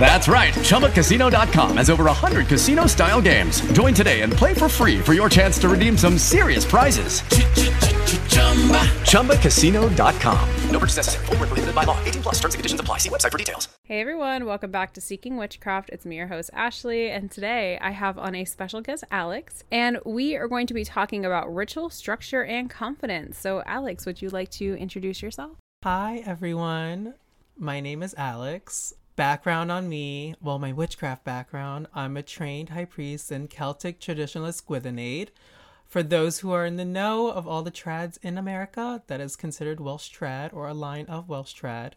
That's right. ChumbaCasino.com has over 100 casino style games. Join today and play for free for your chance to redeem some serious prizes. ChumbaCasino.com. No purchase necessary. Full prohibited by law. 18 plus terms and conditions apply. See website for details. Hey everyone, welcome back to Seeking Witchcraft. It's me, your host, Ashley, and today I have on a special guest, Alex, and we are going to be talking about ritual structure and confidence. So, Alex, would you like to introduce yourself? Hi, everyone. My name is Alex. Background on me, well, my witchcraft background, I'm a trained high priest and Celtic traditionalist Gwythyniad. For those who are in the know of all the trads in America, that is considered Welsh trad or a line of Welsh trad.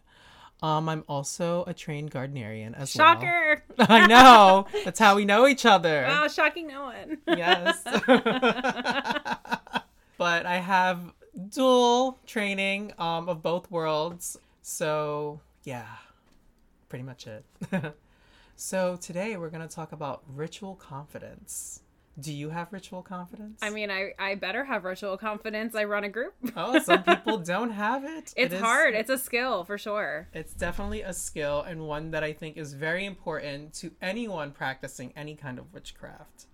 Um, I'm also a trained Gardnerian as Shocker! well. Shocker! I know. That's how we know each other. Wow, shocking no one. yes. but I have dual training um, of both worlds. So, yeah pretty much it. so today we're going to talk about ritual confidence. Do you have ritual confidence? I mean, I, I better have ritual confidence. I run a group. oh, some people don't have it. It's it is, hard. It's a skill for sure. It's definitely a skill and one that I think is very important to anyone practicing any kind of witchcraft.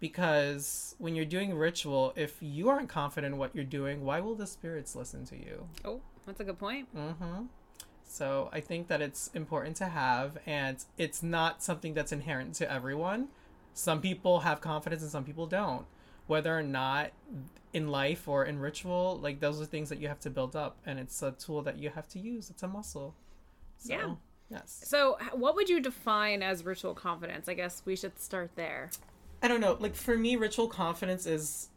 Because when you're doing ritual, if you aren't confident in what you're doing, why will the spirits listen to you? Oh, that's a good point. Mm-hmm. So I think that it's important to have, and it's not something that's inherent to everyone. Some people have confidence and some people don't. Whether or not in life or in ritual, like those are things that you have to build up, and it's a tool that you have to use. It's a muscle. So, yeah. Yes. So, what would you define as ritual confidence? I guess we should start there. I don't know. Like for me, ritual confidence is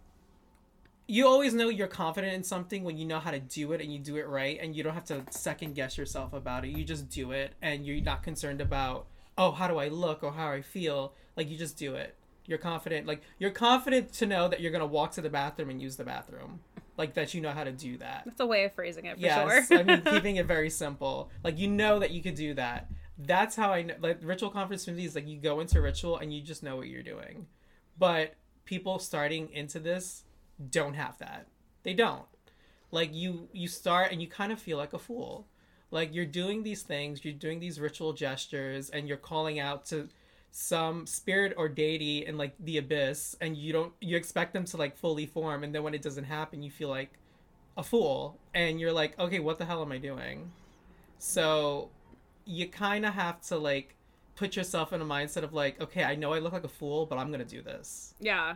you always know you're confident in something when you know how to do it and you do it right and you don't have to second guess yourself about it. You just do it and you're not concerned about oh how do i look or how i feel? Like you just do it. You're confident like you're confident to know that you're going to walk to the bathroom and use the bathroom. Like that you know how to do that. That's a way of phrasing it for yes, sure. I mean keeping it very simple. Like you know that you could do that. That's how i know like ritual confidence for me is like you go into ritual and you just know what you're doing. But people starting into this don't have that. They don't. Like you you start and you kind of feel like a fool. Like you're doing these things, you're doing these ritual gestures and you're calling out to some spirit or deity in like the abyss and you don't you expect them to like fully form and then when it doesn't happen you feel like a fool and you're like okay what the hell am i doing so you kind of have to like put yourself in a mindset of like okay i know i look like a fool but i'm gonna do this yeah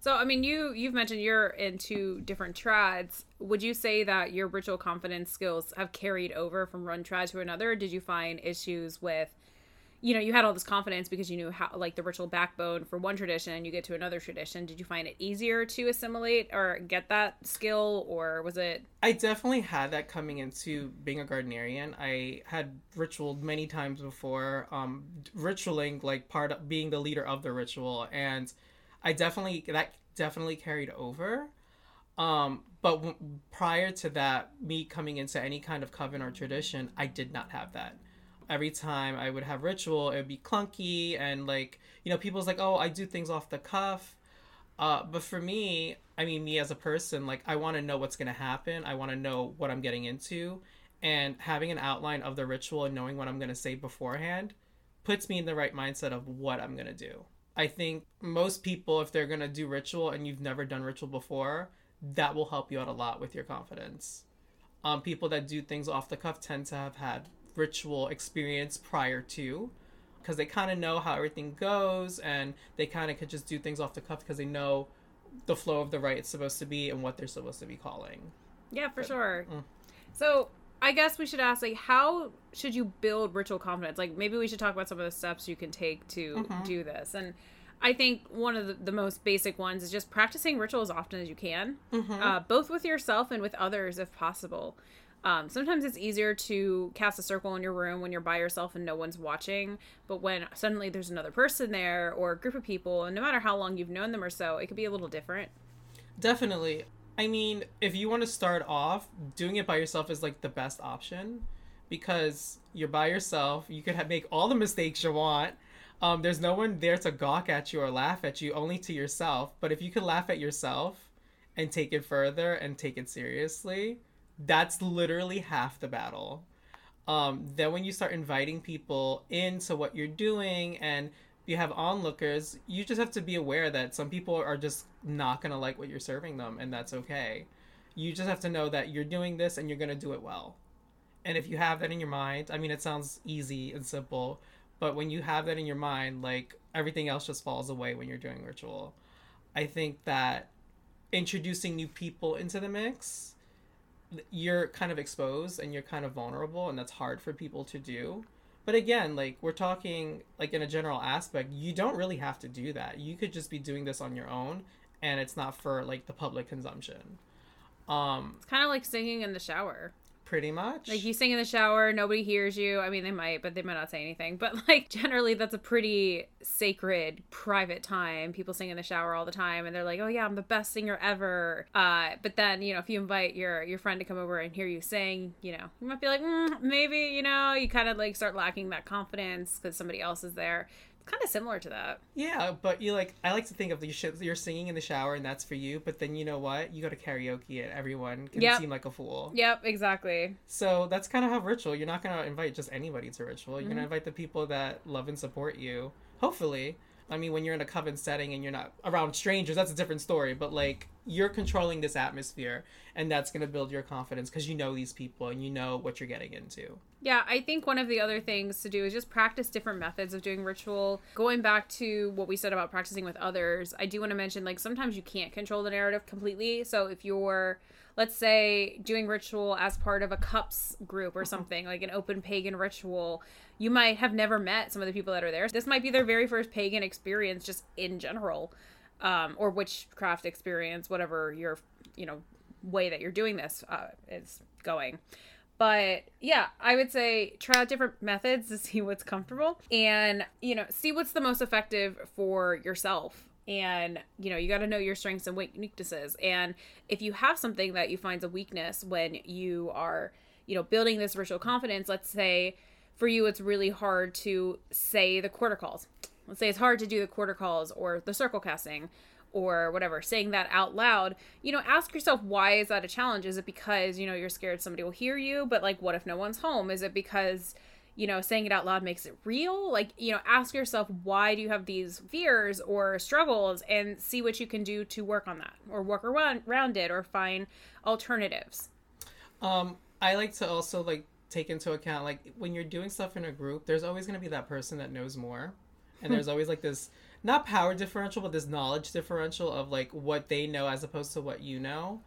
so, I mean, you you've mentioned you're into different trads. Would you say that your ritual confidence skills have carried over from one trad to another? did you find issues with, you know, you had all this confidence because you knew how like the ritual backbone for one tradition, and you get to another tradition. Did you find it easier to assimilate or get that skill, or was it? I definitely had that coming into being a Gardnerian. I had ritualed many times before, um, ritualing like part of being the leader of the ritual and I definitely that definitely carried over. Um, but w- prior to that, me coming into any kind of coven or tradition, I did not have that. Every time I would have ritual, it would be clunky and like you know, people's like, oh, I do things off the cuff. Uh, but for me, I mean, me as a person, like I want to know what's gonna happen. I want to know what I'm getting into, and having an outline of the ritual and knowing what I'm gonna say beforehand puts me in the right mindset of what I'm gonna do. I think most people, if they're gonna do ritual and you've never done ritual before, that will help you out a lot with your confidence. Um, people that do things off the cuff tend to have had ritual experience prior to, because they kind of know how everything goes and they kind of could just do things off the cuff because they know the flow of the rite it's supposed to be and what they're supposed to be calling. Yeah, for but, sure. Mm. So I guess we should ask like how should you build ritual confidence? Like maybe we should talk about some of the steps you can take to mm-hmm. do this. And I think one of the, the, most basic ones is just practicing ritual as often as you can, mm-hmm. uh, both with yourself and with others if possible. Um, sometimes it's easier to cast a circle in your room when you're by yourself and no one's watching, but when suddenly there's another person there or a group of people, and no matter how long you've known them or so, it could be a little different. Definitely. I mean, if you want to start off, doing it by yourself is like the best option because you're by yourself. You could have, make all the mistakes you want. Um, there's no one there to gawk at you or laugh at you, only to yourself. But if you could laugh at yourself and take it further and take it seriously, that's literally half the battle. Um, then when you start inviting people into what you're doing and you have onlookers, you just have to be aware that some people are just not gonna like what you're serving them, and that's okay. You just have to know that you're doing this and you're gonna do it well. And if you have that in your mind, I mean, it sounds easy and simple, but when you have that in your mind, like everything else just falls away when you're doing ritual. I think that introducing new people into the mix you're kind of exposed and you're kind of vulnerable and that's hard for people to do but again like we're talking like in a general aspect you don't really have to do that you could just be doing this on your own and it's not for like the public consumption um It's kind of like singing in the shower. Pretty much Like you sing in the shower, nobody hears you. I mean, they might, but they might not say anything. But like generally, that's a pretty sacred, private time. People sing in the shower all the time, and they're like, "Oh yeah, I'm the best singer ever." Uh, but then you know, if you invite your your friend to come over and hear you sing, you know, you might be like, mm, maybe you know, you kind of like start lacking that confidence because somebody else is there. Kind of similar to that. yeah but you like i like to think of the shit you're singing in the shower and that's for you but then you know what you go to karaoke and everyone can Yep. seem like a fool Yep, exactly. So that's kind of how ritual. You're not gonna invite just anybody to ritual. You're gonna mm-hmm. invite the people that love and support you. Hopefully, I mean, when you're in a coven setting and you're not around strangers, that's a different story. But like, you're controlling this atmosphere, and that's gonna build your confidence because you know these people and you know what you're getting into. Yeah, I think one of the other things to do is just practice different methods of doing ritual. Going back to what we said about practicing with others, I do want to mention like sometimes you can't control the narrative completely. So if you're let's say doing ritual as part of a CUUPS group or something, like an open pagan ritual, you might have never met some of the people that are there. This might be their very first pagan experience just in general. Um, or witchcraft experience, whatever your, you know, way that you're doing this uh, is going. But yeah, I would say try out different methods to see what's comfortable and, you know, see what's the most effective for yourself. And, you know, you got to know your strengths and weaknesses. And if you have something that you find a weakness when you are, you know, building this ritual confidence, let's say for you it's really hard to say the quarter calls. Let's say it's hard to do the quarter calls or the circle casting or whatever, saying that out loud, you know, ask yourself why is that a challenge? Is it because, you know, you're scared somebody will hear you, but like what if no one's home? Is it because, you know, saying it out loud makes it real? Like, you know, ask yourself why do you have these fears or struggles and see what you can do to work on that or work around, around it or find alternatives. Um, I like to also like take into account like when you're doing stuff in a group, there's always gonna be that person that knows more, and there's always like this not power differential, but this knowledge differential of like what they know as opposed to what you know.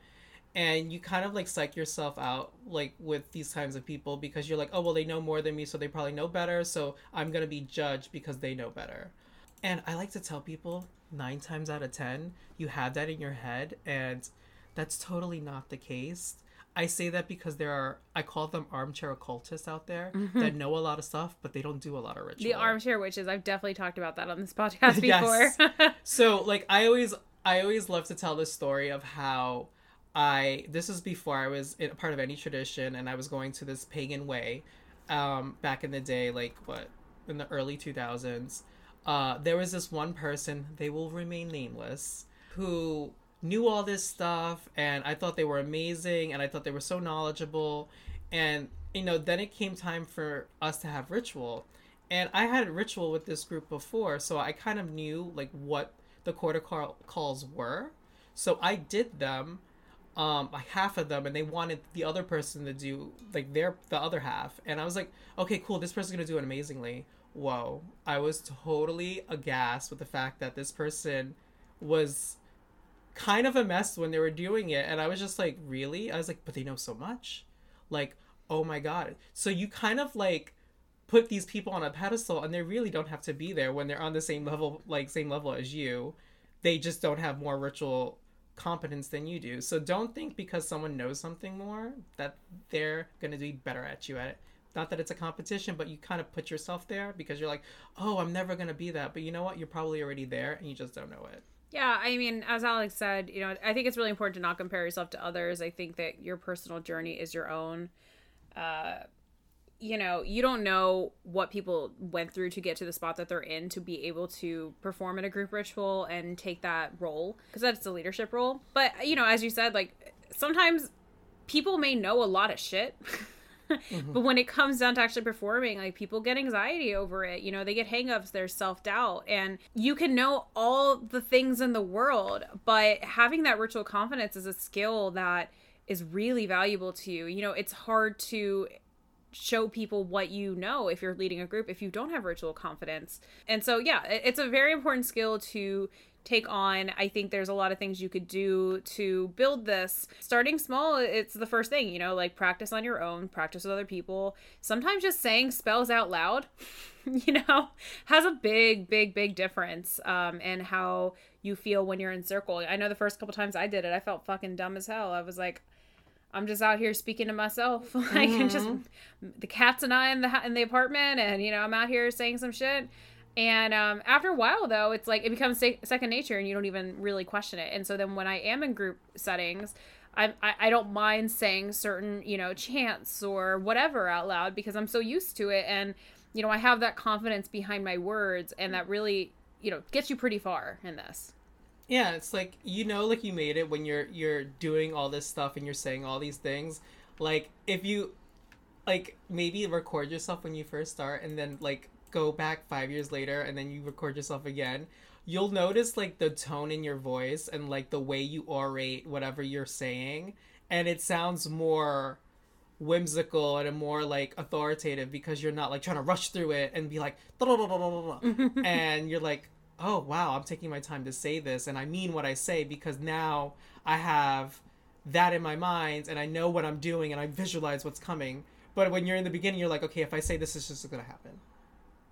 And you kind of like psych yourself out like with these kinds of people because you're like, oh well, they know more than me, so they probably know better, so I'm gonna be judged because they know better. And I like to tell people nine times out of ten, you have that in your head, and that's totally not the case. I say that because there are, I call them armchair occultists out there mm-hmm. that know a lot of stuff, but they don't do a lot of ritual. The armchair witches, I've definitely talked about that on this podcast before. Yes. so like I always I always love to tell this story of how I this is before I was a part of any tradition and I was going to this pagan way um back in the day like what in the early 2000s uh there was this one person they will remain nameless who knew all this stuff and I thought they were amazing and I thought they were so knowledgeable and you know then it came time for us to have ritual and I had ritual with this group before, so I kind of knew like what the quarter call- calls were. So I did them, um, like half of them, and they wanted the other person to do like their the other half, and I was like, okay, cool, this person's gonna do it amazingly. Whoa, I was totally aghast with the fact that this person was kind of a mess when they were doing it, and I was just like, really? I was like, but they know so much, like, oh my god. So you kind of like put these people on a pedestal and they really don't have to be there when they're on the same level like same level as you they just don't have more ritual competence than you do so don't think because someone knows something more that they're going to be better at you at it not that it's a competition but you kind of put yourself there because you're like oh i'm never going to be that but you know what you're probably already there and you just don't know it Yeah, I mean, as Alex said, you know, I think it's really important to not compare yourself to others. I think that your personal journey is your own. Uh, you know, you don't know what people went through to get to the spot that they're in to be able to perform in a group ritual and take that role because that's the leadership role. But, you know, as you said, like sometimes people may know a lot of shit. mm-hmm. But when it comes down to actually performing, like people get anxiety over it. You know, they get hangups, there's self doubt. And you can know all the things in the world, but having that ritual confidence is a skill that is really valuable to you. You know, it's hard to show people what you know if you're leading a group if you don't have ritual confidence. And so, yeah, it's a very important skill to take on. I think there's a lot of things you could do to build this. Starting small, it's the first thing, you know, like practice on your own, practice with other people. Sometimes just saying spells out loud, you know, has a big, big, big difference um, in how you feel when you're in circle. I know the first couple times I did it, I felt fucking dumb as hell. I was like, I'm just out here speaking to myself, like mm-hmm. and just the cats and I in the in the apartment, and you know I'm out here saying some shit. And um, after a while, though, it's like it becomes second nature, and you don't even really question it. And so then when I am in group settings, I, I I don't mind saying certain you know chants or whatever out loud because I'm so used to it, and you know I have that confidence behind my words, and that really you know gets you pretty far in this. Yeah, it's like you know, like you made it when you're you're doing all this stuff and you're saying all these things. Like if you, like maybe record yourself when you first start, and then like go back five years later, and then you record yourself again. You'll notice like the tone in your voice and like the way you orate whatever you're saying, and it sounds more whimsical and more like authoritative because you're not like trying to rush through it and be like and you're like oh wow i'm taking my time to say this and i mean what i say because now i have that in my mind and i know what i'm doing and i visualize what's coming but when you're in the beginning you're like okay if i say this it's just gonna happen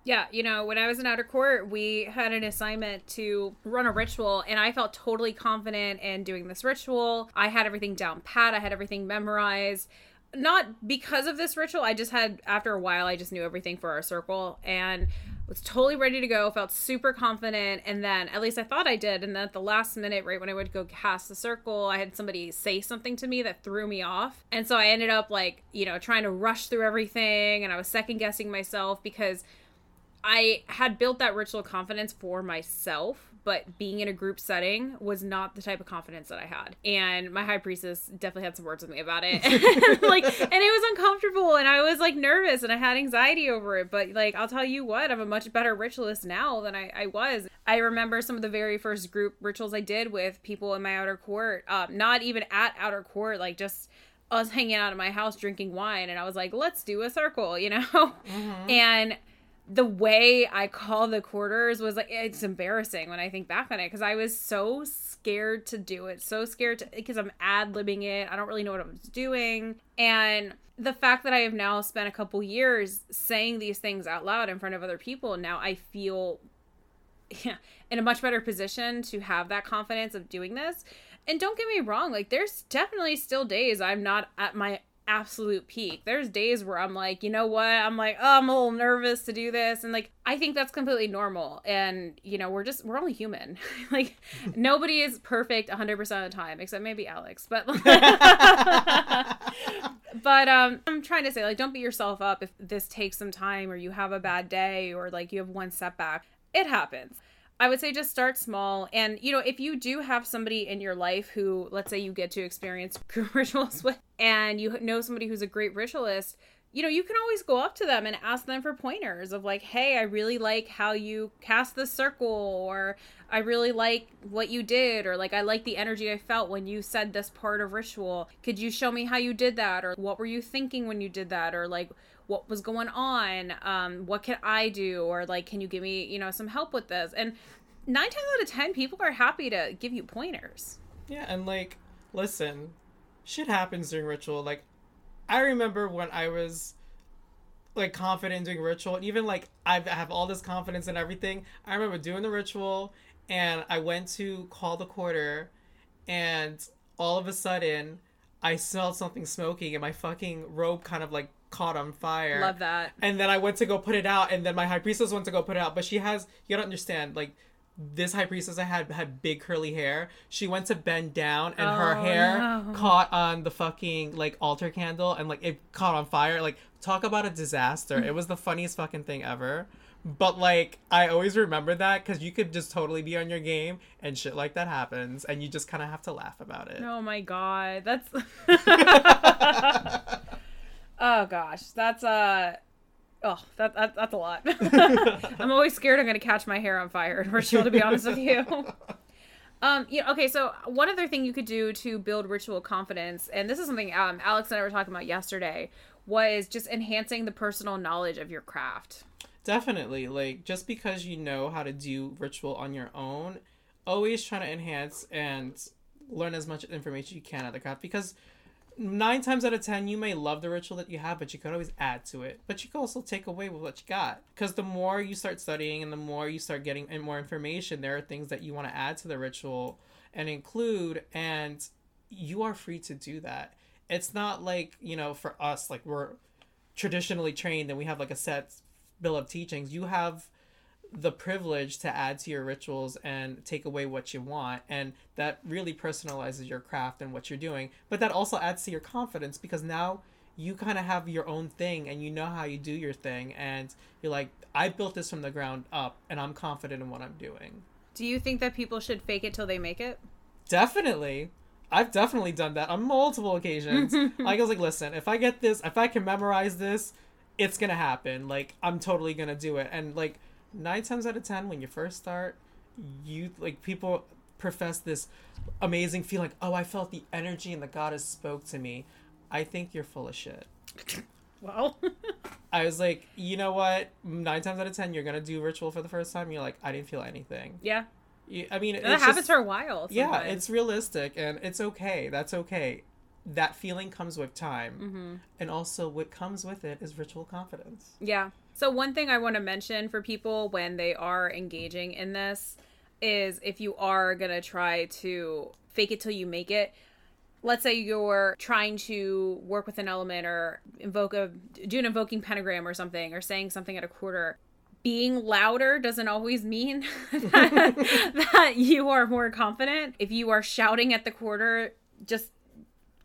yeah, you know, when I was in outer court, we had an assignment to run a ritual, and I felt totally confident in doing this ritual. I had everything down pat, I had everything memorized. Not because of this ritual, I just had, after a while, I just knew everything for our circle. And was totally ready to go, felt super confident, and then at least I thought I did. And then at the last minute, right when I would go cast the circle, I had somebody say something to me that threw me off. And so I ended up like, you know, trying to rush through everything and I was second guessing myself because I had built that ritual confidence for myself but being in a group setting was not the type of confidence that I had. And my high priestess definitely had some words with me about it. like and it was uncomfortable and I was like nervous and I had anxiety over it. But like I'll tell you what, I'm a much better ritualist now than I, I was. I remember some of the very first group rituals I did with people in my outer court. Um, not even at outer court, like just us hanging out at my house drinking wine and I was like, let's do a circle, you know? Mm-hmm. And the way I call the quarters was like it's embarrassing when I think back on it because I was so scared to do it, so scared to because I'm ad libbing it. I don't really know what I'm doing, and the fact that I have now spent a couple years saying these things out loud in front of other people, now I feel yeah, in a much better position to have that confidence of doing this. And don't get me wrong, like there's definitely still days I'm not at my absolute peak. There's days where I'm like, you know what? I'm like, oh, I'm a little nervous to do this. And like, I think that's completely normal. And, you know, we're just, we're only human. like, nobody is perfect 100% of the time, except maybe Alex. But, but, um, I'm trying to say, like, don't beat yourself up if this takes some time or you have a bad day or like you have one setback. It happens. I would say just start small. And, you know, if you do have somebody in your life who, let's say you get to experience rituals with, and you know somebody who's a great ritualist, you know, you can always go up to them and ask them for pointers of like, hey, I really like how you cast the circle, or I really like what you did, or like, I like the energy I felt when you said this part of ritual. Could you show me how you did that? Or what were you thinking when you did that? Or like, what was going on um what can i do or like can you give me you know some help with this and nine times out of ten people are happy to give you pointers yeah and like listen shit happens during ritual like i remember when i was like confident doing ritual and even like i have all this confidence and everything i remember doing the ritual and i went to call the quarter and all of a sudden i smelled something smoking and my fucking robe kind of like caught on fire. Love that. And then I went to go put it out, and then my high priestess went to go put it out. But she has, you gotta understand, like, this high priestess I had had big curly hair. She went to bend down and her Oh, hair no. caught on the fucking like altar candle and like it caught on fire. Like talk about a disaster. it was the funniest fucking thing ever. But like I always remember that because you could just totally be on your game and shit like that happens and you just kind of have to laugh about it. Oh my god, that's. oh gosh, that's uh Oh, that, that that's a lot. I'm always scared I'm going to catch my hair on fire in ritual. To be honest with you. Um, yeah, okay, so one other thing you could do to build ritual confidence, and this is something um, Alex and I were talking about yesterday, was just enhancing the personal knowledge of your craft. Definitely. Like, just because you know how to do ritual on your own, always trying to enhance and learn as much information you can at the craft because nine times out of ten you may love the ritual that you have but you could always add to it. But you can also take away with what you got. Because the more you start studying and the more you start getting in more information there are things that you want to add to the ritual and include and you are free to do that. It's not like you know for us like we're traditionally trained and we have like a set bill of teachings. You have the privilege to add to your rituals and take away what you want and that really personalizes your craft and what you're doing. But that also adds to your confidence because now you kind of have your own thing and you know how you do your thing and you're like i built this from the ground up and i'm confident in what i'm doing. Do you think that people should fake it till they make it? definitely. I've definitely done that on multiple occasions. Like i was like listen if i get this if i can memorize this it's gonna happen. Like i'm totally gonna do it. And like nine times out of ten when you first start you like people profess this amazing feeling oh i felt the energy and the goddess spoke to me. I think you're full of shit. Well, i was like you know what? Nine times out of ten you're gonna do ritual for the first time you're like i didn't feel anything. Yeah, You- i mean that it's happens just- for a while. yeah it's realistic and it's okay that's okay. That feeling comes with time. Mm-hmm. and also what comes with it is ritual confidence. Yeah. So one thing I want to mention for people when they are engaging in this is if you are going to try to fake it till you make it, let's say you're trying to work with an element or invoke a do an invoking pentagram or something or saying something at a quarter being louder doesn't always mean that, that you are more confident. If you are shouting at the quarter just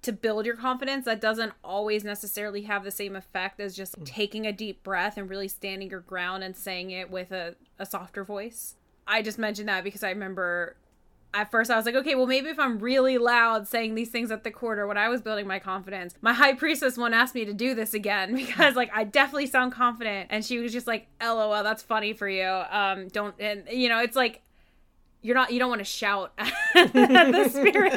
to build your confidence that doesn't always necessarily have the same effect as just taking a deep breath and really standing your ground and saying it with a, a softer voice. I just mentioned that because i remember at first I was like, okay, well maybe if I'm really loud saying these things at the quarter when I was building my confidence, my high priestess won't ask me to do this again because like I definitely sound confident, and she was just like, lol, that's funny for you. Um, don't and you know it's like you're not you don't want to shout at the spirit.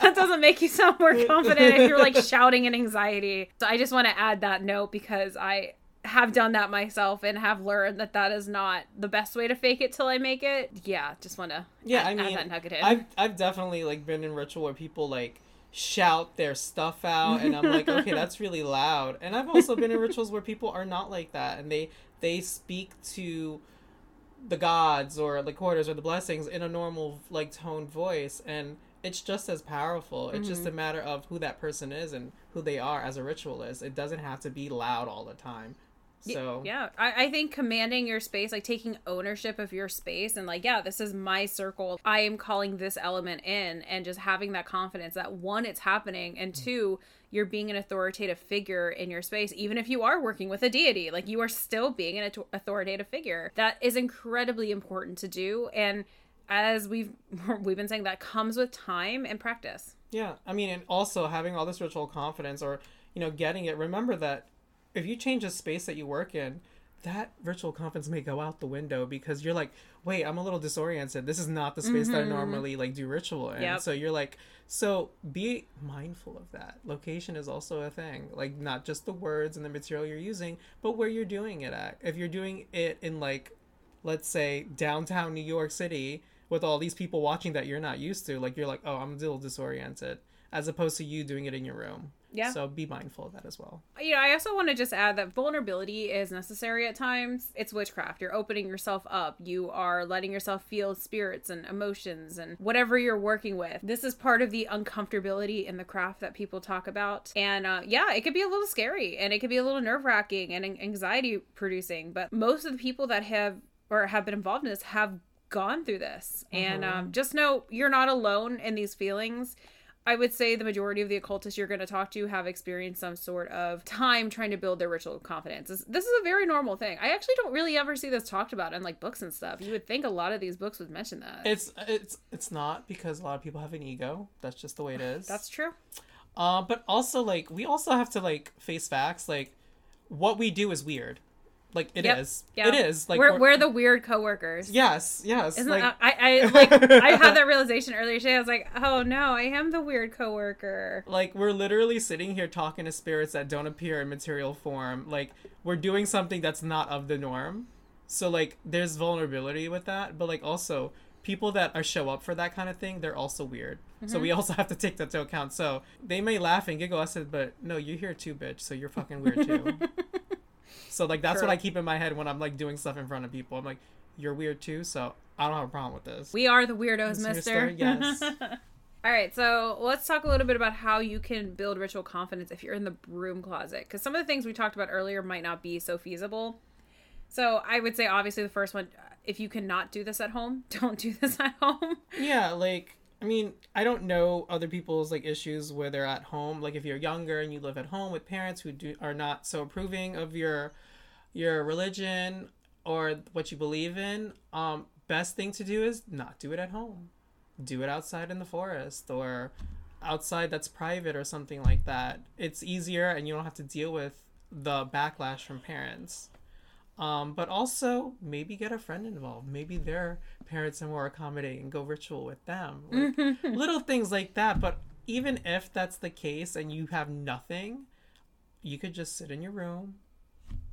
That doesn't make you sound more confident if you're like shouting in anxiety. So i just want to add that note because i have done that myself and have learned that that is not the best way to fake it till i make it. Yeah just want to yeah add, i add mean that nugget in. i've i've definitely like been in ritual where people like shout their stuff out and i'm like okay that's really loud. And i've also been in rituals where people are not like that and they they speak to the gods or the quarters or the blessings in a normal like toned voice and it's just as powerful. It's just a mm-hmm. matter of who that person is and who they are as a ritualist. It doesn't have to be loud all the time. So yeah. I, I think commanding your space like taking ownership of your space and like yeah this is my circle. I am calling this element in and just having that confidence that one it's happening and mm. two you're being an authoritative figure in your space even if you are working with a deity like you are still being an authoritative figure. That is incredibly important to do and as we've we've been saying that comes with time and practice. Yeah, I mean, and also having all this ritual confidence or, you know, getting it, remember that if you change the space that you work in, that ritual confidence may go out the window because you're like, wait, I'm a little disoriented. This is not the space that I mm-hmm. normally like do ritual in. Yep. So you're like, so be mindful of that. Location is also a thing. Like not just the words and the material you're using, but where you're doing it at. If you're doing it in like, let's say downtown New York City with all these people watching that you're not used to, like you're like, oh, I'm a little disoriented, as opposed to you doing it in your room. Yeah. So be mindful of that as well. you know, I also want to just add that vulnerability is necessary at times. It's witchcraft. You're opening yourself up. You are letting yourself feel spirits and emotions and whatever you're working with. This is part of the uncomfortability in the craft that people talk about. And uh, yeah, it could be a little scary and it could be a little nerve wracking and anxiety producing. But most of the people that have or have been involved in this have gone through this. And Mm-hmm. um, just know you're not alone in these feelings. I would say the majority of the occultists you're going to talk to have experienced some sort of time trying to build their ritual confidence. This, this is a very normal thing. I actually don't really ever see this talked about in like books and stuff. You would think a lot of these books would mention that. It's it's it's not because a lot of people have an ego. That's just the way it is. That's true. Uh, but also like we also have to like face facts. Like what we do is weird. Like it is. Yep. It is. Like we're, we're the weird coworkers. yes, yes. Isn't like that, I, I like I had that realization earlier today. I was like, oh no, I am the weird coworker. like we're literally sitting here talking to spirits that don't appear in material form. Like we're doing something that's not of the norm. So like there's vulnerability with that, but like also people that are show up for that kind of thing, they're also weird. So we mm-hmm. also have to take that to account. So they may laugh and giggle. I said, but no, you're here too, bitch. So you're fucking weird too. so like that's True. what I keep in my head when I'm like doing stuff in front of people. I'm like, you're weird too. So I don't have a problem with this. We are the weirdos, Mister, mister. yes. All right, so let's talk a little bit about how you can build ritual confidence if you're in the broom closet. Because some of the things we talked about earlier might not be so feasible. So I would say, obviously, the first one, if you cannot do this at home, don't do this at home. Yeah, like I mean, I don't know other people's like issues where they're at home. Like if you're younger and you live at home with parents who do are not so approving of your your religion or what you believe in, um best thing to do is not do it at home. Do it outside in the forest or outside that's private or something like that. It's easier and you don't have to deal with the backlash from parents. Um, but also maybe get a friend involved. Maybe their parents are more accommodating. Go ritual with them. Like, little things like that. But even if that's the case and you have nothing, you could just sit in your room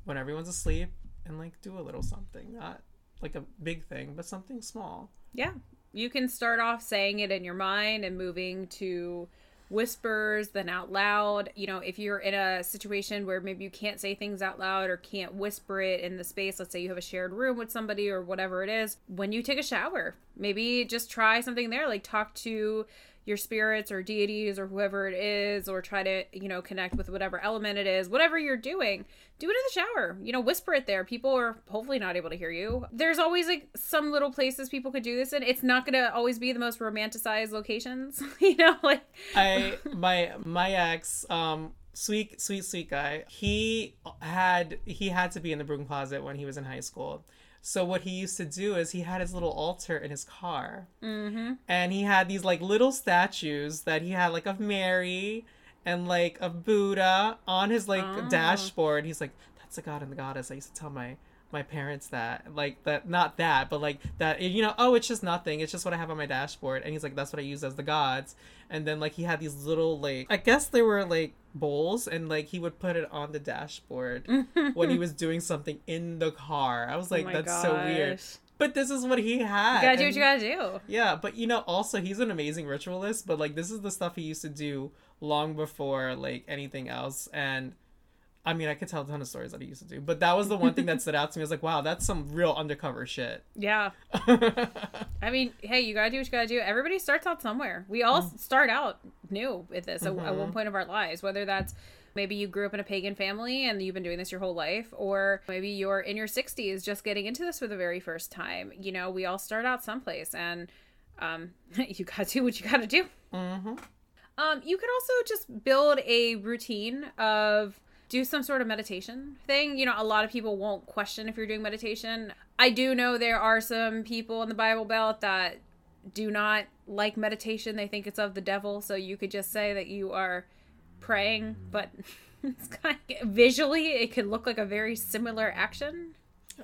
when everyone's asleep and like do a little something. Not like a big thing, but something small. Yeah. You can start off saying it in your mind and moving to whispers, then out loud. You know, if you're in a situation where maybe you can't say things out loud or can't whisper it in the space, let's say you have a shared room with somebody or whatever it is, when you take a shower, maybe just try something there, like talk to your spirits or deities or whoever it is or try to you know connect with whatever element it is whatever you're doing do it in the shower you know whisper it there people are hopefully not able to hear you there's always like some little places people could do this in it's not gonna always be the most romanticized locations you know like I my my ex, um, sweet sweet sweet guy. He had he had to be in the broom closet when he was in high school. So what he used to do is he had his little altar in his car, mm-hmm. and he had these like little statues that he had like of Mary and like of Buddha on his like dashboard. He's like, "That's the god and the goddess." I used to tell my my parents that like that not that but like that you know oh it's just nothing it's just what i have on my dashboard and he's like that's what i use as the gods and then like he had these little like i guess they were like bowls and like he would put it on the dashboard when he was doing something in the car. I was oh like Oh that's so weird. but this is what he had you gotta do what you gotta do. Yeah, but you know, also he's an amazing ritualist, but like this is the stuff he used to do long before like anything else. And I mean, I could tell a ton of stories that he used to do, but that was the one thing that stood out to me. I was like, wow, that's some real undercover shit. yeah. I mean hey you gotta do what you gotta do. Everybody starts out somewhere. We all start out new with this at, at one point of our lives whether that's maybe you grew up in a pagan family and you've been doing this your whole life or maybe you're in your 60s just getting into this for the very first time. You know we all start out someplace and um, you gotta do what you gotta do. Mm-hmm. um, you could also just build a routine of do some sort of meditation thing. You know, a lot of people won't question if you're doing meditation. I do know there are some people in the Bible Belt that do not like meditation. They think it's of the devil. So you could just say that you are praying, but it's kind of, visually it could look like a very similar action.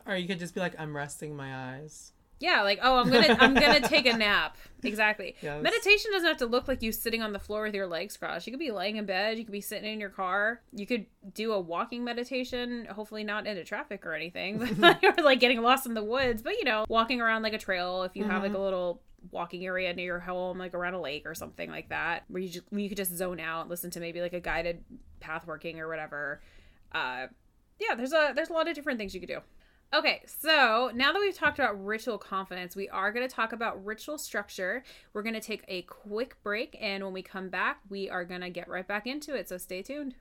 Or you could just be like, I'm resting my eyes. Yeah, like oh, I'm gonna I'm gonna take a nap. Exactly. Yes. Meditation doesn't have to look like you sitting on the floor with your legs crossed. You could be laying in bed. You could be sitting in your car. You could do a walking meditation. Hopefully not into traffic or anything, but or like getting lost in the woods. But you know, walking around like a trail. If you have like a little walking area near your home, like around a lake or something like that, where you just, you could just zone out, listen to maybe like a guided path working or whatever. Uh, yeah, there's a there's a lot of different things you could do. Okay, so now that we've talked about ritual confidence, we are going to talk about ritual structure. We're going to take a quick break, and when we come back, we are going to get right back into it. So stay tuned.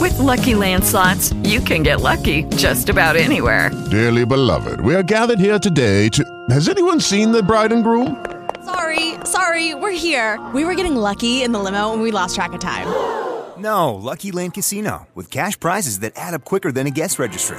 With Lucky Land slots, you can get lucky just about anywhere. Dearly beloved, we are gathered here today to. Has anyone seen the bride and groom? Sorry, sorry, we're here. We were getting lucky in the limo and we lost track of time. No, Lucky Land Casino, with cash prizes that add up quicker than a guest registry.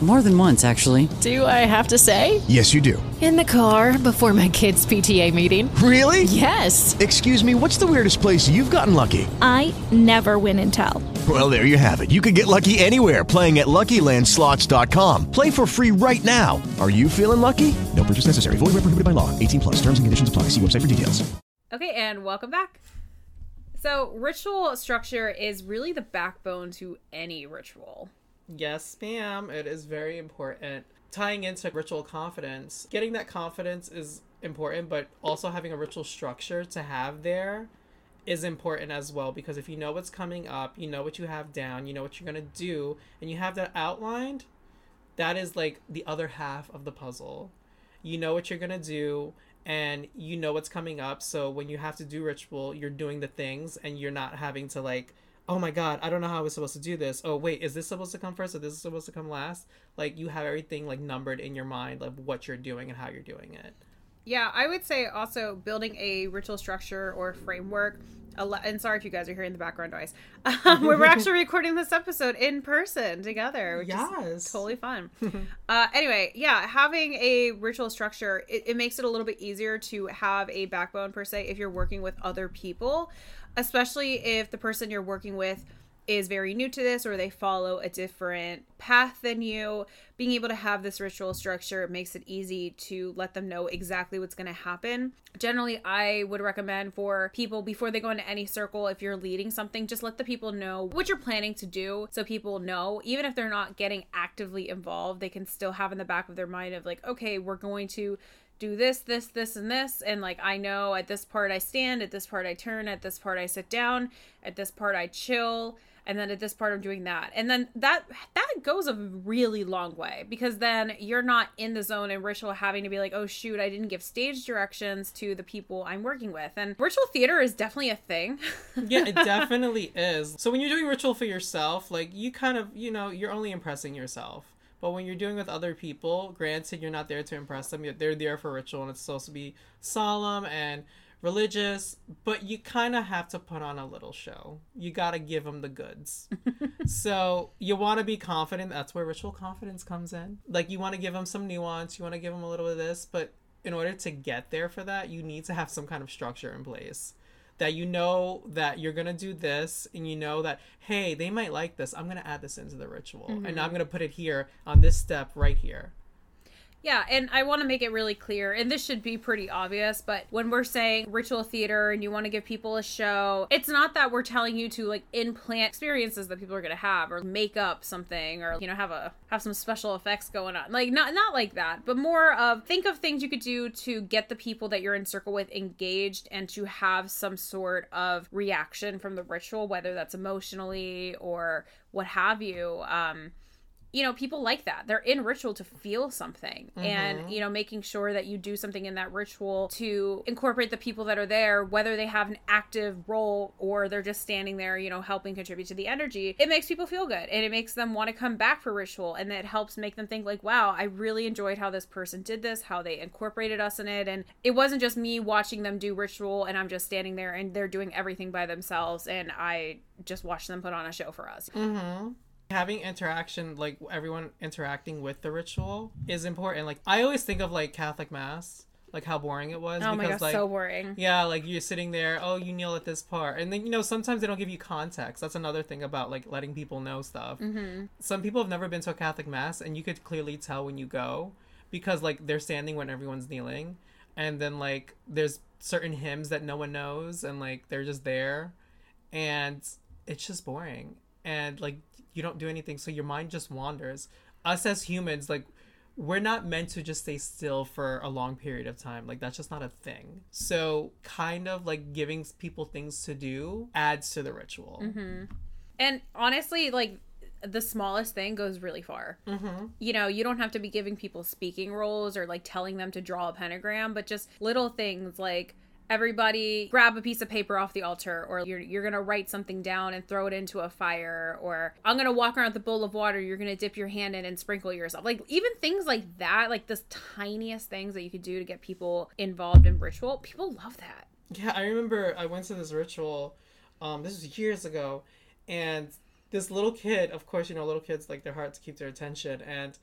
More than once, actually. Do I have to say? Yes, you do. In the car before my kids' PTA meeting. Really? Yes. Excuse me, what's the weirdest place you've gotten lucky? I never win and tell. Well, there you have it. You can get lucky anywhere playing at LuckyLandSlots.com. Play for free right now. Are you feeling lucky? No purchase necessary. Void where prohibited by law. 18 plus. Terms and conditions apply. See website for details. Okay, and welcome back. So, ritual structure is really the backbone to any ritual. Yes, ma'am. It is very important. Tying into ritual confidence, getting that confidence is important, but also having a ritual structure to have there is important as well because if you know what's coming up, you know what you have down, you know what you're going to do, and you have that outlined, that is like the other half of the puzzle. You know what you're going to do and you know what's coming up. So when you have to do ritual, you're doing the things and you're not having to like oh my god, I don't know how I was supposed to do this. Oh wait, is this supposed to come first or this is supposed to come last? Like you have everything like numbered in your mind of what you're doing and how you're doing it. Yeah, I would say also building a ritual structure or framework. And sorry if you guys are hearing the background noise. Um, we're actually recording this episode in person together, which yes. is totally fun. uh, anyway, yeah, having a ritual structure it, it makes it a little bit easier to have a backbone per se if you're working with other people especially if the person you're working with is very new to this or they follow a different path than you, being able to have this ritual structure makes it easy to let them know exactly what's going to happen. Generally, I would recommend for people before they go into any circle, if you're leading something, just let the people know what you're planning to do so people know, even if they're not getting actively involved, they can still have in the back of their mind of like, okay, we're going to do this, this, this, and this. And like, I know at this part I stand, at this part I turn, at this part I sit down, at this part I chill, and then at this part I'm doing that. And then that that goes a really long way because then you're not in the zone and ritual having to be like, oh shoot, I didn't give stage directions to the people I'm working with. And ritual theater is definitely a thing. yeah, it definitely is. So when you're doing ritual for yourself, like you kind of, you know, you're only impressing yourself. But when you're doing with other people, granted, you're not there to impress them. They're there for ritual, and it's supposed to be solemn and religious. But you kind of have to put on a little show. You got to give them the goods. so you want to be confident. That's where ritual confidence comes in. Like you want to give them some nuance. You want to give them a little bit of this, but in order to get there for that, you need to have some kind of structure in place that you know that you're gonna do this and you know that hey they might like this. I'm gonna add this into the ritual. Mm-hmm. and i'm gonna put it here on this step right here yeah, and I want to make it really clear, and this should be pretty obvious, but when we're saying ritual theater and you want to give people a show, it's not that we're telling you to like implant experiences that people are going to have or make up something or you know have a have some special effects going on. Like not not like that, but more of think of things you could do to get the people that you're in circle with engaged and to have some sort of reaction from the ritual, whether that's emotionally or what have you. Um you know people like that. They're in ritual to feel something mm-hmm. and you know making sure that you do something in that ritual to incorporate the people that are there whether they have an active role or they're just standing there you know helping contribute to the energy it makes people feel good and it makes them want to come back for ritual and it helps make them think like wow i really enjoyed how this person did this how they incorporated us in it. And it wasn't just me watching them do ritual and i'm just standing there and they're doing everything by themselves and i just watch them put on a show for us. Mm-hmm having interaction like everyone interacting with the ritual is important like i always think of like catholic mass like how boring it was. Oh my because, gosh, like, so boring. Yeah, like you're sitting there, oh, you kneel at this part, and then you know sometimes they don't give you context. That's another thing about like letting people know stuff. Mhm. Some people have never been to a Catholic mass, and you could clearly tell when you go because like they're standing when everyone's kneeling, and then like there's certain hymns that no one knows, and like they're just there, and it's just boring, and like you don't do anything, so your mind just wanders. Us as humans, like we're not meant to just stay still for a long period of time. Like that's just not a thing. So kind of like giving people things to do adds to the ritual. hmm And honestly, like the smallest thing goes really far. Mm-hmm. You know, you don't have to be giving people speaking roles or like telling them to draw a pentagram, but just little things like everybody grab a piece of paper off the altar or you're, you're gonna write something down and throw it into a fire or i'm gonna walk around with a bowl of water you're gonna dip your hand in and sprinkle yourself like even things like that like the tiniest things that you could do to get people involved in ritual people love that Yeah, I remember I went to this ritual. Um, this was years ago, and this little kid. Of course, you know, little kids like they're hard to keep their attention, and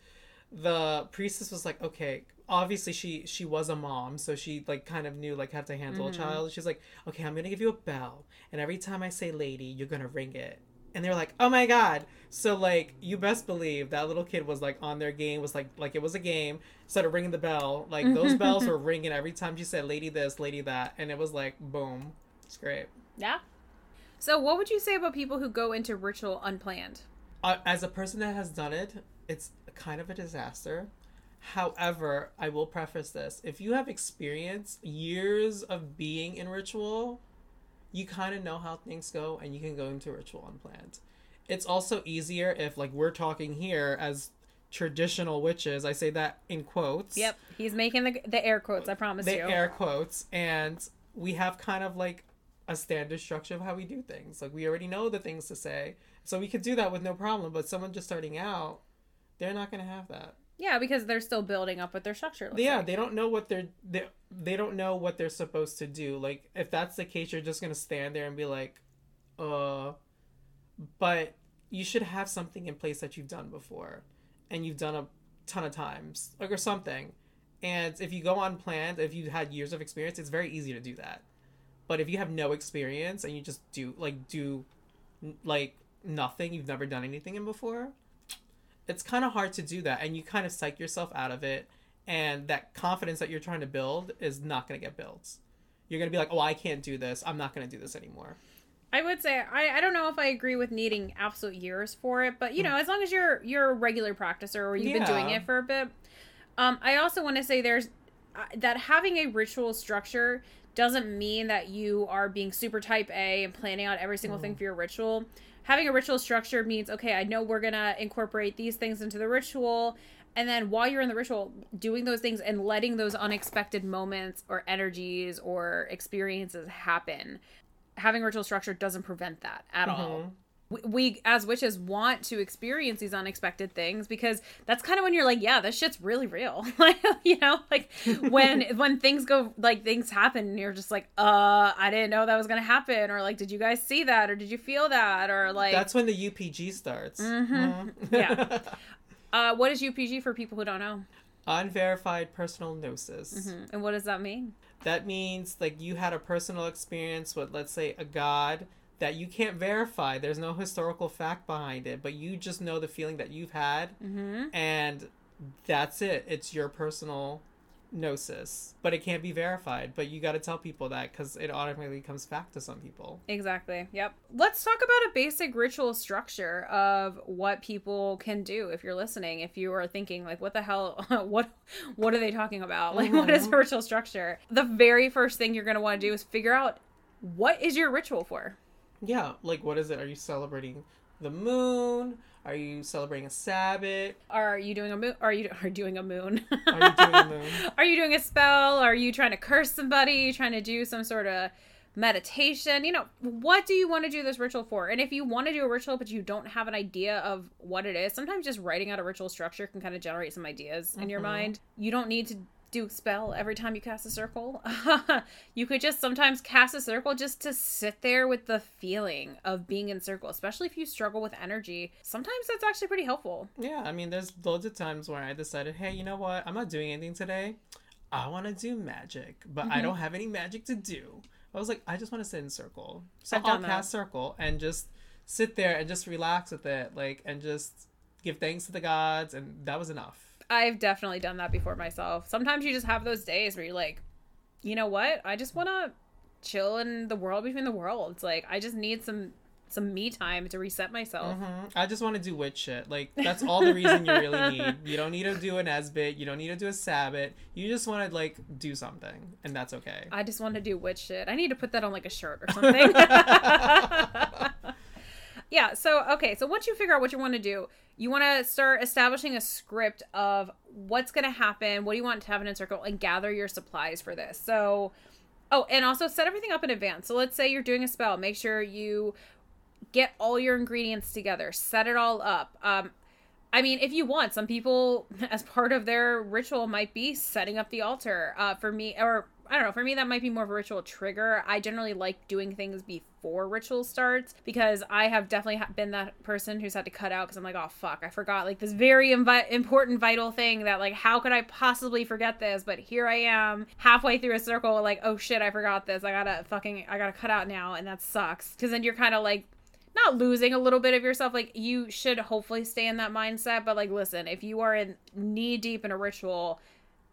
the priestess was like, "Okay, obviously she she was a mom, so she like kind of knew like how to handle Mhm. a child." She's like, "Okay, I'm gonna give you a bell, and every time I say lady, you're gonna ring it." And they're like, "Oh my god!" So like, you best believe that little kid was like on their game, was like like it was a game. Started ringing the bell, like those bells were ringing every time she said "lady this, lady that," and it was like boom, it's great. yeah so what would you say about people who go into ritual unplanned uh, as a person that has done it, it's kind of a disaster. However, I will preface this: if you have experience, years of being in ritual, you kind of know how things go, and you can go into ritual unplanned. It's also easier if, like, we're talking here as traditional witches. I say that in quotes. yep he's making the, the air quotes i promise the you air quotes, and we have kind of like a standard structure of how we do things. Like we already know the things to say, so we could do that with no problem. But someone just starting out, they're not going to have that. Yeah because they're still building up what their structure looks yeah, like. they don't know what they're they, they don't know what they're supposed to do. Like if that's the case, you're just going to stand there and be like, uh. But you should have something in place that you've done before, and you've done a ton of times, like or something. And if you go on unplanned, if you had years of experience, it's very easy to do that. But if you have no experience and you just do like do like nothing, you've never done anything in before, it's kind of hard to do that and you kind of psych yourself out of it and that confidence that you're trying to build is not going to get built. You're going to be like, "Oh, I can't do this. I'm not going to do this anymore." I would say I, I don't know if I agree with needing absolute years for it, but you know, as long as you're you're a regular practicer or you've been doing it for a bit. Um, I also want to say there's uh, that having a ritual structure doesn't mean that you are being super type A and planning out every single thing for your ritual. Having a ritual structure means okay, I know we're gonna incorporate these things into the ritual, and then while you're in the ritual, doing those things and letting those unexpected moments or energies or experiences happen. Having ritual structure doesn't prevent that at mm-hmm. all. We, as witches want to experience these unexpected things because that's kind of when you're like, yeah, this shit's really real. like, you know, like when when things go like things happen and you're just like, uh, I didn't know that was gonna happen, or like, did you guys see that, or did you feel that, or like That's when the UPG starts. Mhm. Mhm. yeah. Uh, what is UPG for people who don't know? Unverified personal gnosis. Mhm. And what does that mean? That means like you had a personal experience with let's say a god that you can't verify. There's no historical fact behind it, but you just know the feeling that you've had Mm-hmm. and that's it. It's your personal gnosis. But it can't be verified, but you got to tell people that cuz it automatically comes back to some people. Exactly. Yep. Let's talk about a basic ritual structure of what people can do if you're listening. If you are thinking like what the hell what what are they talking about? Like what is a ritual structure? The very first thing you're going to want to do is figure out what is your ritual for? Yeah, like what is it? Are you celebrating the moon? Are you celebrating a Sabbath? Are you doing a moon? Are you are doing a moon? Are you doing a moon? Are you doing a spell? Are you trying to curse somebody? Trying to do some sort of meditation? You know, what do you want to do this ritual for? And if you want to do a ritual but you don't have an idea of what it is, sometimes just writing out a ritual structure can kind of generate some ideas in your Mhm. mind. You don't need to do a spell every time you cast a circle. you could just sometimes cast a circle just to sit there with the feeling of being in circle, especially if you struggle with energy. Sometimes that's actually pretty helpful. Yeah, I mean, there's loads of times where I decided, hey, you know what? I'm not doing anything today. I want to do magic, but I Mhm. don't have any magic to do. I was like, I just want to sit in circle. So I'll that. cast circle and just sit there and just relax with it, like, and just give thanks to the gods, and that was enough. I've definitely done that before myself. Sometimes you just have those days where you're like, you know what? I just want to chill in the world between the worlds. Like I just need some some me time to reset myself. Mhm. I just want to do witch shit. Like that's all the reason you really need. You don't need to do an Esbat. You don't need to do a Sabbat. You just want to like do something, and that's okay. I just want to do witch shit. I need to put that on like a shirt or something. yeah, so okay, so once you figure out what you want to do, you want to start establishing a script of what's going to happen, what do you want to happen in a circle and gather your supplies for this. So Oh, and also set everything up in advance. So let's say you're doing a spell, make sure you get all your ingredients together, set it all up. Um I mean, if you want, some people, as part of their ritual, might be setting up the altar. Uh, for me, or I don't know, for me, that might be more of a ritual trigger. I generally like doing things before ritual starts because I have definitely been that person who's had to cut out because I'm like, oh fuck, I forgot like this very invi- important, vital thing that like, how could I possibly forget this? But here I am, halfway through a circle, like, oh shit, I forgot this. I gotta fucking, I gotta cut out now, and that sucks because then you're kind of like not losing a little bit of yourself like you should hopefully stay in that mindset but like listen if you are in knee deep in a ritual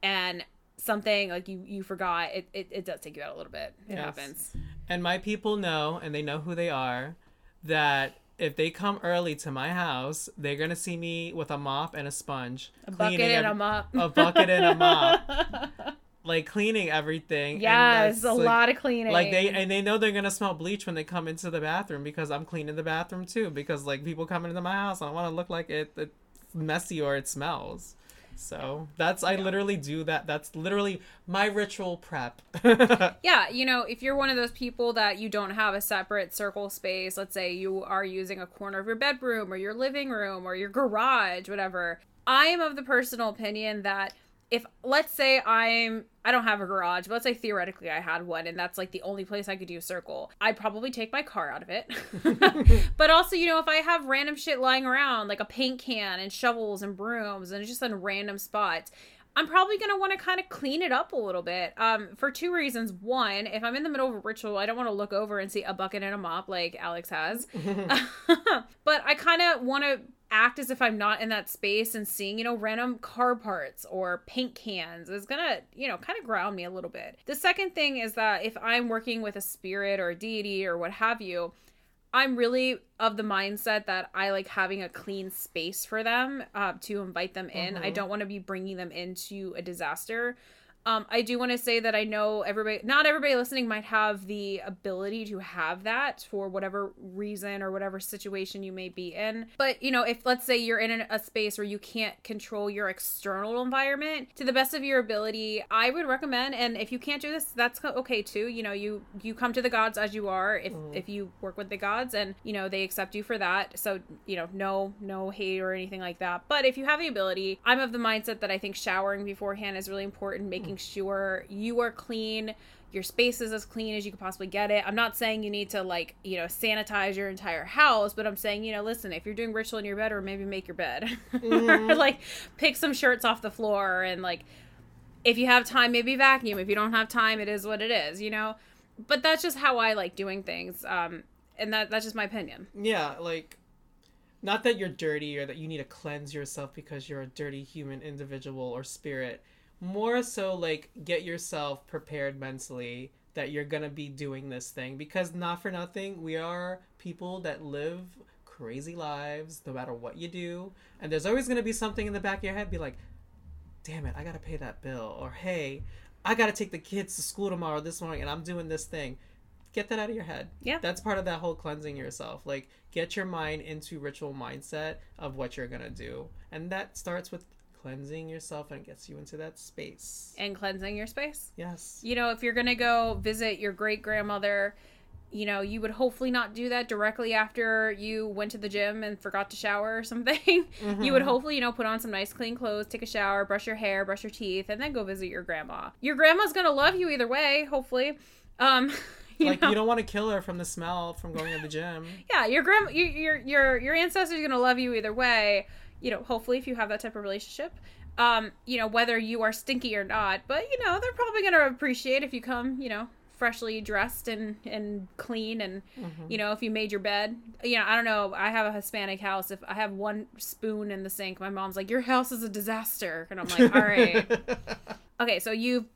and something like you you forgot it it, it does take you out a little bit it Yes. happens And my people know, and they know who they are, that if they come early to my house, they're gonna see me with a mop and a sponge, A bucket cleaning and a ev- mop. a bucket and a mop, like cleaning everything. Yes, a like- lot of cleaning. Like they and they know they're gonna smell bleach when they come into the bathroom because I'm cleaning the bathroom too. Because like people come into my house, I don't want to look like it, it's messy or it smells. So that's I literally do that. That's literally my ritual prep. yeah you know if you're one of those people that you don't have a separate circle space let's say you are using a corner of your bedroom or your living room or your garage whatever i am of the personal opinion that if let's say i'm i don't have a garage but let's say theoretically i had one and that's like the only place i could do a circle i'd probably take my car out of it but also you know if i have random shit lying around like a paint can and shovels and brooms and it's just in random spots I'm probably gonna want to kind of clean it up a little bit. Um, for two reasons. One, if I'm in the middle of a ritual, I don't want to look over and see a bucket and a mop like Alex has. but I kind of want to act as if I'm not in that space and seeing, you know, random car parts or paint cans is gonna, you know, kind of ground me a little bit. The second thing is that if I'm working with a spirit or a deity or what have you, I'm really of the mindset that I like having a clean space for them uh, to invite them in. I Mhm. don't want to be bringing them into a disaster. Um, I do want to say that I know everybody, not everybody listening might have the ability to have that for whatever reason or whatever situation you may be in. But, you know, if let's say you're in a space where you can't control your external environment to the best of your ability, I would recommend, and if you can't do this, that's okay too. You know, you, you come to the gods as you are if, Mm. if you work with the gods and, you know, they accept you for that. So, you know, no, no hate or anything like that. But if you have the ability, I'm of the mindset that I think showering beforehand is really important, making sure you are clean, your space is as clean as you could possibly get it. I'm not saying you need to like, you know, sanitize your entire house, but I'm saying, you know, listen, if you're doing ritual in your bedroom, maybe make your bed. Mhm. like pick some shirts off the floor and like if you have time, maybe vacuum. If you don't have time, it is what it is, you know? But that's just how I like doing things. Um and that that's just my opinion. yeah, like not that you're dirty or that you need to cleanse yourself because you're a dirty human individual or spirit. More so like get yourself prepared mentally that you're to be doing this thing because not for nothing, we are people that live crazy lives no matter what you do, and there's always to be something in the back of your head be like, "Damn it, I got to pay that bill." Or, "Hey, I got to take the kids to school tomorrow this morning and I'm doing this thing." get that out of your head. Yeah. That's part of that whole cleansing yourself. Like get your mind into ritual mindset of what you're gonna do. And that starts with cleansing yourself and it gets you into that space. And cleansing your space. Yes. You know, if you're going to go visit your great grandmother, you know, you would hopefully not do that directly after you went to the gym and forgot to shower or something. You would Mhm. hopefully, you know, put on some nice clean clothes, take a shower, brush your hair, brush your teeth, and then go visit your grandma. Your grandma's going to love you either way, hopefully. Um, you like know? you don't want to kill her from the smell from going to the gym. yeah, your grandma, your your your, your ancestors gonna love you either way. You know, hopefully, if you have that type of relationship. um, you know, whether you are stinky or not, but you know, they're probably going to appreciate if you come, you know, freshly dressed and and clean and Mhm. you know if you made your bed. You know i don't know i have a hispanic house. If i have one spoon in the sink my mom's like your house is a disaster. And i'm like all right. Okay so you've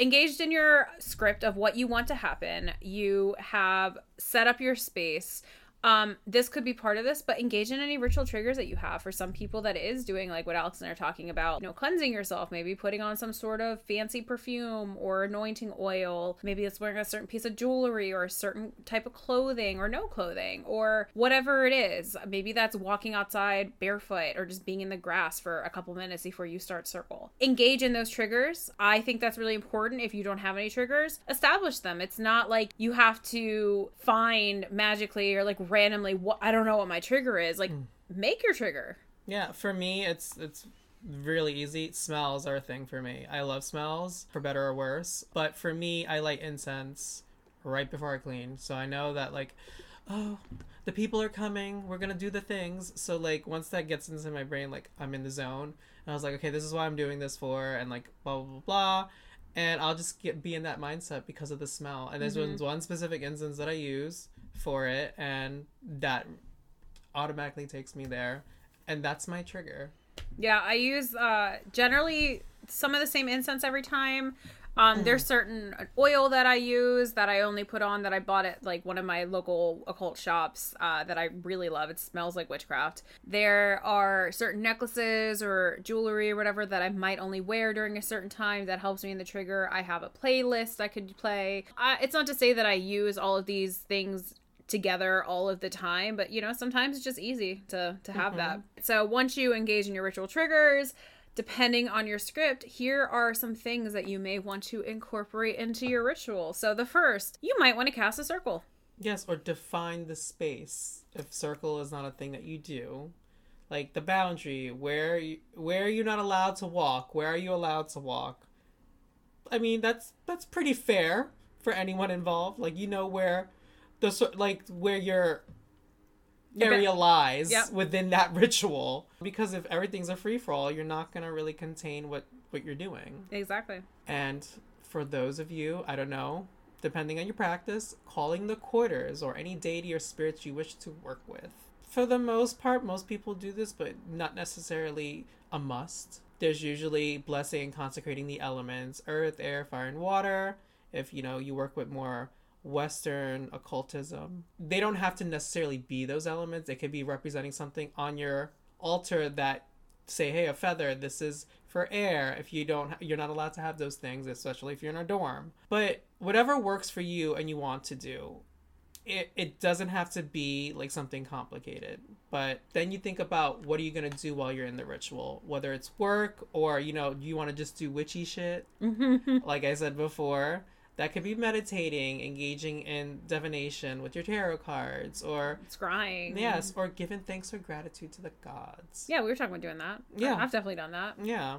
engaged in your script of what you want to happen. You have set up your space um this could be part of this but engage in any ritual triggers that you have. For some people that is doing like what alex and I are talking about you know cleansing yourself maybe putting on some sort of fancy perfume or anointing oil. Maybe it's wearing a certain piece of jewelry or a certain type of clothing or no clothing or whatever it is. Maybe that's walking outside barefoot or just being in the grass for a couple minutes before you start circle. Engage in those triggers. I think that's really important if you don't have any triggers. Establish them. It's not like you have to find magically or like randomly what i don't know what my trigger is like make your trigger Yeah, for me, it's it's really easy. Smells are a thing for me. I love smells, for better or worse. But for me, I light incense right before I clean, so I know that like, oh, the people are coming. We're gonna do the things. So like, once that gets into my brain, like I'm in the zone, and I was like, okay, this is why I'm doing this for, and like blah blah blah. blah. And I'll just get be in that mindset because of the smell. And there's Mhm. one one specific incense that I use for it, and that automatically takes me there and that's my trigger Yeah, I use uh generally some of the same incense every time. Um, there's certain oil that I use that I only put on that I bought at like one of my local occult shops uh, that I really love. It smells like witchcraft. There are certain necklaces or jewelry or whatever that I might only wear during a certain time that helps me in the trigger. I have a playlist I could play. Uh, it's not to say that I use all of these things together all of the time but you know sometimes it's just easy to to have Mhm. that so once you engage in your ritual triggers depending on your script here are some things that you may want to incorporate into your ritual. So the first you might want to cast a circle. Yes or define the space. If circle is not a thing that you do like the boundary where you, where are you not allowed to walk? Where are you allowed to walk? I mean that's that's pretty fair for anyone involved. Like you know where the cer- like where your Your area lies Yep. within that ritual because if everything's a free for all you're not going to really contain what what you're doing exactly And for those of you, I don't know, depending on your practice, calling the quarters or any deity or spirits you wish to work with. For the most part, most people do this, but not necessarily a must. There's usually blessing and consecrating the elements earth, air, fire, and water. If you know you work with more Western occultism, they don't have to necessarily be those elements. They could be representing something on your altar that say, hey, a feather, this is for air. If you don't, you're not allowed to have those things, especially if you're in a dorm. But whatever works for you and you want to do, it, it doesn't have to be like something complicated. But then you think about what are you going to do while you're in the ritual, whether it's work or, you know, you want to just do witchy shit. Mm-hmm. like I said before, that could be meditating, engaging in divination with your tarot cards, or scrying. Yes, or giving thanks or gratitude to the gods. yeah we were talking about doing that Yeah. i've definitely done that Yeah.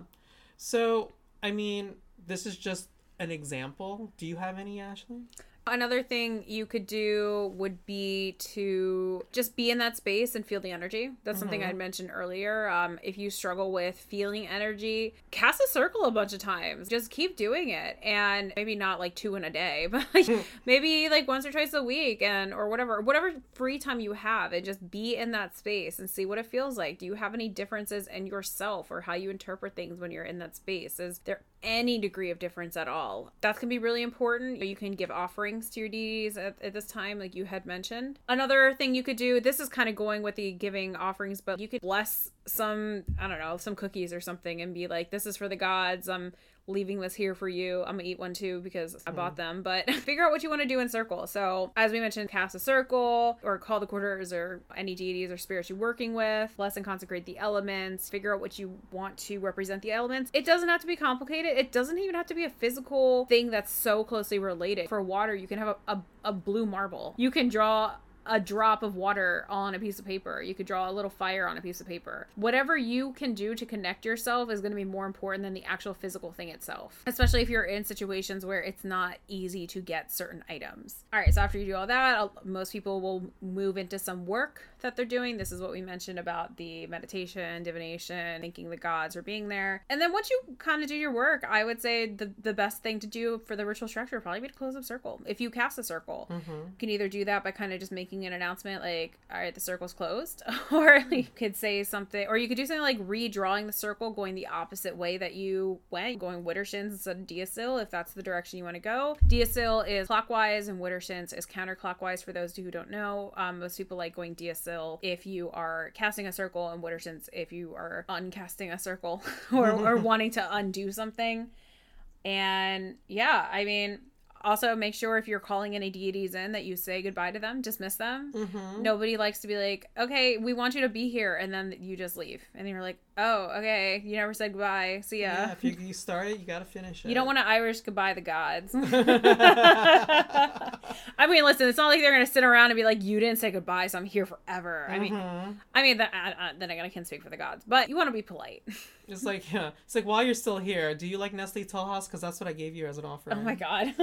So, I mean, this is just an example. Do you have any, Ashley? Another thing you could do would be to just be in that space and feel the energy. That's something Mhm. I'd mentioned earlier. Um, if you struggle with feeling energy, cast a circle a bunch of times. Just keep doing it, and maybe not like two in a day, but like maybe like once or twice a week, and or whatever, whatever free time you have, and just be in that space and see what it feels like. Do you have any differences in yourself or how you interpret things when you're in that space? Is there any degree of difference at all. That can be really important. You can give offerings to your deities at, at this time, like you had mentioned. Another thing you could do, this is kind of going with the giving offerings, but you could bless some, I don't know, some cookies or something and be like, this is for the gods. I'm leaving this here for you. I'm gonna eat one too because I bought hmm. them. But figure out what you want to do in circle. So as we mentioned, cast a circle or call the quarters or any deities or spirits you're working with. Bless and consecrate the elements. Figure out what you want to represent the elements. It doesn't have to be complicated. It doesn't even have to be a physical thing that's so closely related. For water, you can have a, a, a blue marble. You can draw a drop of water on a piece of paper. You could draw a little fire on a piece of paper. Whatever you can do to connect yourself is going to be more important than the actual physical thing itself, especially if you're in situations where it's not easy to get certain items. All right, so after you do all that, most people will move into some work that they're doing. This is what we mentioned about the meditation, divination, thanking the gods for being there. And then once you kind of do your work, I would say the, the best thing to do for the ritual structure would probably be to close up circle. If you cast a circle, you can either do that by kind of just making an announcement like, all right, the circle's closed, or you could say something, or you could do something like redrawing the circle, going the opposite way that you went, going Widdershins instead of Deosil, if that's the direction you want to go. Deosil is clockwise and Widdershins is counterclockwise for those who don't know. Um, most people like going Deosil if you are casting a circle and Widdershins if you are uncasting a circle or, or wanting to undo something. And yeah, I mean, also make sure if you're calling any deities in that you say goodbye to them, dismiss them. Mhm. Nobody likes to be like, okay, we want you to be here, and then you just leave. And you're like, oh, okay, you never said goodbye. See ya. Yeah, if you, you start it, you gotta finish it. You don't want to Irish goodbye the gods. I mean, listen, it's not like they're gonna sit around and be like, "You didn't say goodbye, so I'm here forever." I mean, Mhm. I mean, that, uh, then again, I can't speak for the gods, but you want to be polite. It's like yeah, it's like while you're still here, do you like Nestle Toll House? Because that's what I gave you as an offer. Oh my god.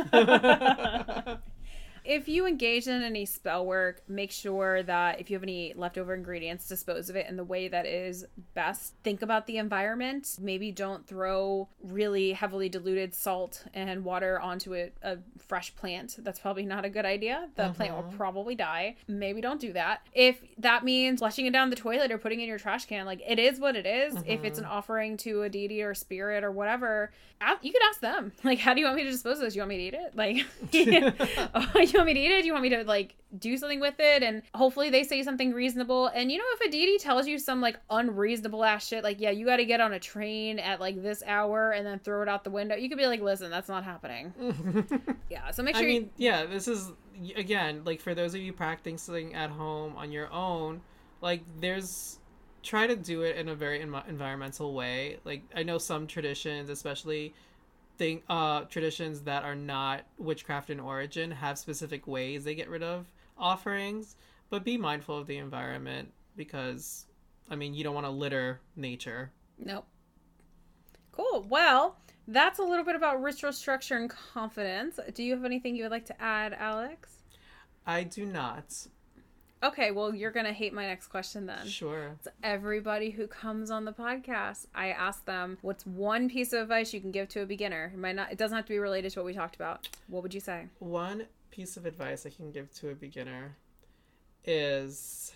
If you engage in any spell work, make sure that if you have any leftover ingredients, dispose of it in the way that is best. Think about the environment. Maybe don't throw really heavily diluted salt and water onto a, a fresh plant. That's probably not a good idea. The plant will Mhm. probably die. Maybe don't do that. If that means flushing it down the toilet or putting it in your trash can, like it is what it is. If it's an offering to a deity or spirit or whatever, you could ask them. Like, how do you want me to dispose of this? You want me to eat it? Like, oh, you want me to eat it? Do you want me to like do something with it? And hopefully they say something reasonable. And you know, if a deity tells you some like unreasonable ass shit, like, yeah, you got to get on a train at like this hour and then throw it out the window, you could be like, listen, that's not happening. yeah. So make sure I you mean, yeah, this is again like for those of you practicing at home on your own, like there's try to do it in a very envi- environmental way. Like I know some traditions, especially thing uh traditions that are not witchcraft in origin have specific ways they get rid of offerings, but be mindful of the environment because I mean, you don't want to litter nature. Nope. Cool. Well, that's a little bit about ritual structure and confidence. Do you have anything you would like to add, Alex? I do not. Okay, well, you're going to hate my next question then. Sure. It's everybody who comes on the podcast, I ask them, what's one piece of advice you can give to a beginner? It might not it doesn't have to be related to what we talked about. What would you say? One piece of advice I can give to a beginner is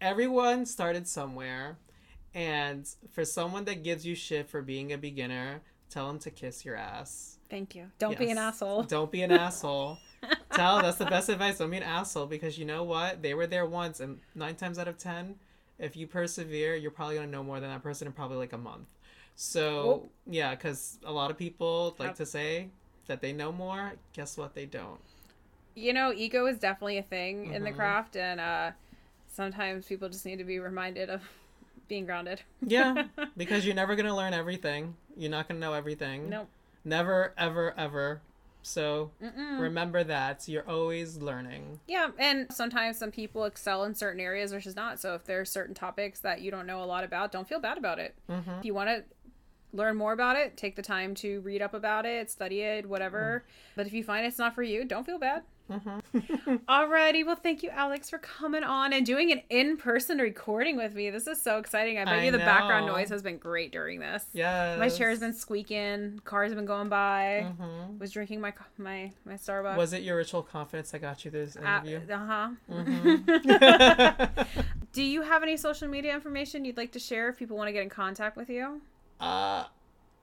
everyone started somewhere, and for someone that gives you shit for being a beginner, tell them to kiss your ass. Thank you. Don't be an asshole. Don't be an asshole. Tell that's the best advice. Don't be an asshole because you know what? They were there once, and nine times out of ten, if you persevere, you're probably gonna know more than that person in probably like a month. So yeah, because a lot of people like to say that they know more. Guess what? They don't. You know, ego is definitely a thing in the Mhm. craft and uh sometimes people just need to be reminded of being grounded. Yeah, because you're never gonna learn everything. You're not gonna know everything. Nope. Never, ever, ever. So Mm-mm. remember that you're always learning. Yeah, and sometimes some people excel in certain areas versus not. So if there are certain topics that you don't know a lot about, don't feel bad about it. Mhm. If you want to learn more about it, take the time to read up about it, study it, whatever. But if you find it's not for you, don't feel bad. Alrighty, well, thank you, Alex, for coming on and doing an in-person recording with me. This is so exciting. I bet I you the background noise has been great during this. Yeah. my chair's been squeaking, cars have been going by. Mhm. Was drinking my my my Starbucks. Was it your ritual confidence that got you this interview? Uh huh. Mhm. Do you have any social media information you'd like to share if people want to get in contact with you? Uh,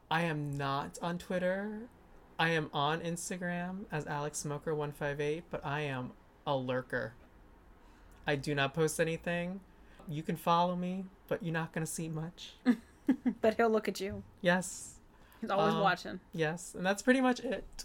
I am not on Twitter. I am on Instagram as Alex Smoker one five eight, but I am a lurker. I do not post anything. You can follow me, but you're not gonna see much. But he'll look at you. Yes. He's always Um, watching. Yes, and that's pretty much it.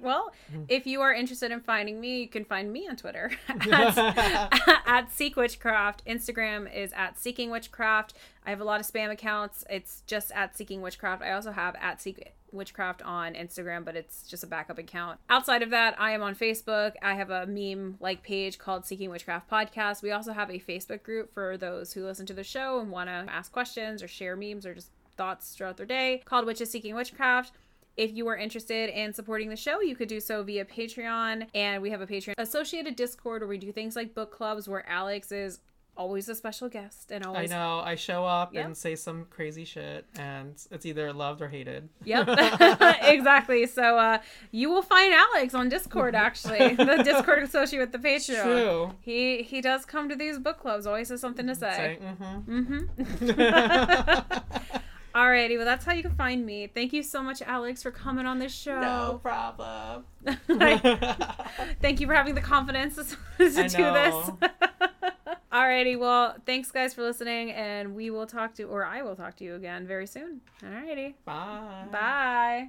Right. right. Well, mm-hmm. if you are interested in finding me, you can find me on Twitter at, at Seek Witchcraft. Instagram is at Seeking Witchcraft. I have a lot of spam accounts. It's just at Seeking Witchcraft. I also have at Seek Witchcraft on Instagram, but it's just a backup account. Outside of that, I am on Facebook. I have a meme like page called Seeking Witchcraft Podcast. We also have a Facebook group for those who listen to the show and want to ask questions or share memes or just thoughts throughout their day called Witches Seeking Witchcraft. If you are interested in supporting the show, you could do so via Patreon. And we have a Patreon associated Discord where we do things like book clubs where Alex is always a special guest and always I know. I show up Yep. and say some crazy shit, and it's either loved or hated. Yep, exactly. So uh, you will find Alex on Discord. Actually, the Discord associated with the Patreon. true. He he does come to these book clubs. Always has something to say. Say, mhm. Mm-hmm. Alrighty, well that's how you can find me. Thank you so much, Alex, for coming on this show. No problem. Thank you for having the confidence to, to do this. Alrighty, well, thanks guys for listening, and we will talk to, or I will talk to you again very soon. Alrighty. Bye. Bye.